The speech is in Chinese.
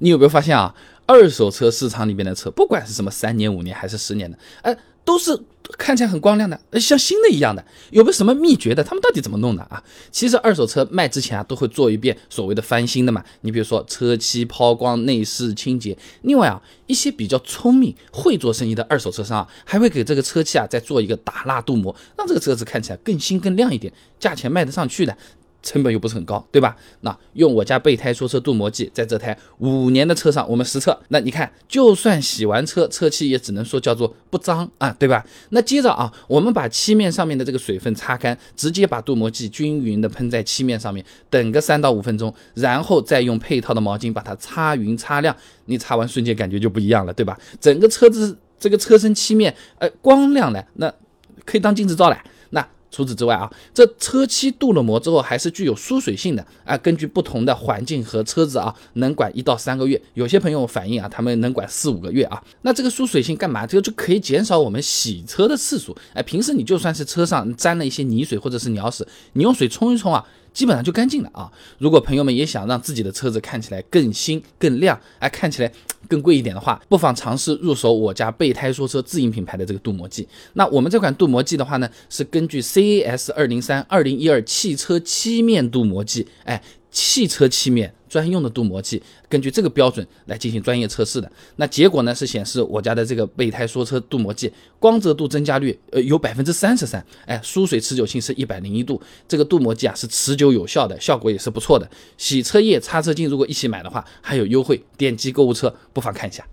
你有没有发现啊？二手车市场里面的车，不管是什么三年、五年还是十年的，哎，都是看起来很光亮的，像新的一样的。有没有什么秘诀的？他们到底怎么弄的啊？其实二手车卖之前啊，都会做一遍所谓的翻新的嘛。你比如说车漆抛光、内饰清洁。另外啊，一些比较聪明、会做生意的二手车商啊，还会给这个车漆啊再做一个打蜡镀膜，让这个车子看起来更新、更亮一点，价钱卖得上去的。成本又不是很高，对吧？那用我家备胎说车镀膜剂，在这台五年的车上，我们实测，那你看，就算洗完车，车漆也只能说叫做不脏啊，对吧？那接着啊，我们把漆面上面的这个水分擦干，直接把镀膜剂均匀的喷在漆面上面，等个三到五分钟，然后再用配套的毛巾把它擦匀擦亮，你擦完瞬间感觉就不一样了，对吧？整个车子这个车身漆面，呃，光亮的，那可以当镜子照了。那除此之外啊，这车漆镀了膜之后还是具有疏水性的啊。根据不同的环境和车子啊，能管一到三个月。有些朋友反映啊，他们能管四五个月啊。那这个疏水性干嘛？这个就可以减少我们洗车的次数。哎，平时你就算是车上沾了一些泥水或者是鸟屎，你用水冲一冲啊。基本上就干净了啊！如果朋友们也想让自己的车子看起来更新、更亮，哎，看起来更贵一点的话，不妨尝试入手我家备胎说车自营品牌的这个镀膜剂。那我们这款镀膜剂的话呢，是根据 CAS 二零三二零一二汽车漆面镀膜剂，哎。汽车漆面专用的镀膜剂，根据这个标准来进行专业测试的。那结果呢是显示我家的这个备胎说车镀膜剂光泽度增加率呃有百分之三十三，哎，疏水持久性是一百零一度。这个镀膜剂啊是持久有效的，效果也是不错的。洗车液、擦车巾如果一起买的话还有优惠，点击购物车不妨看一下。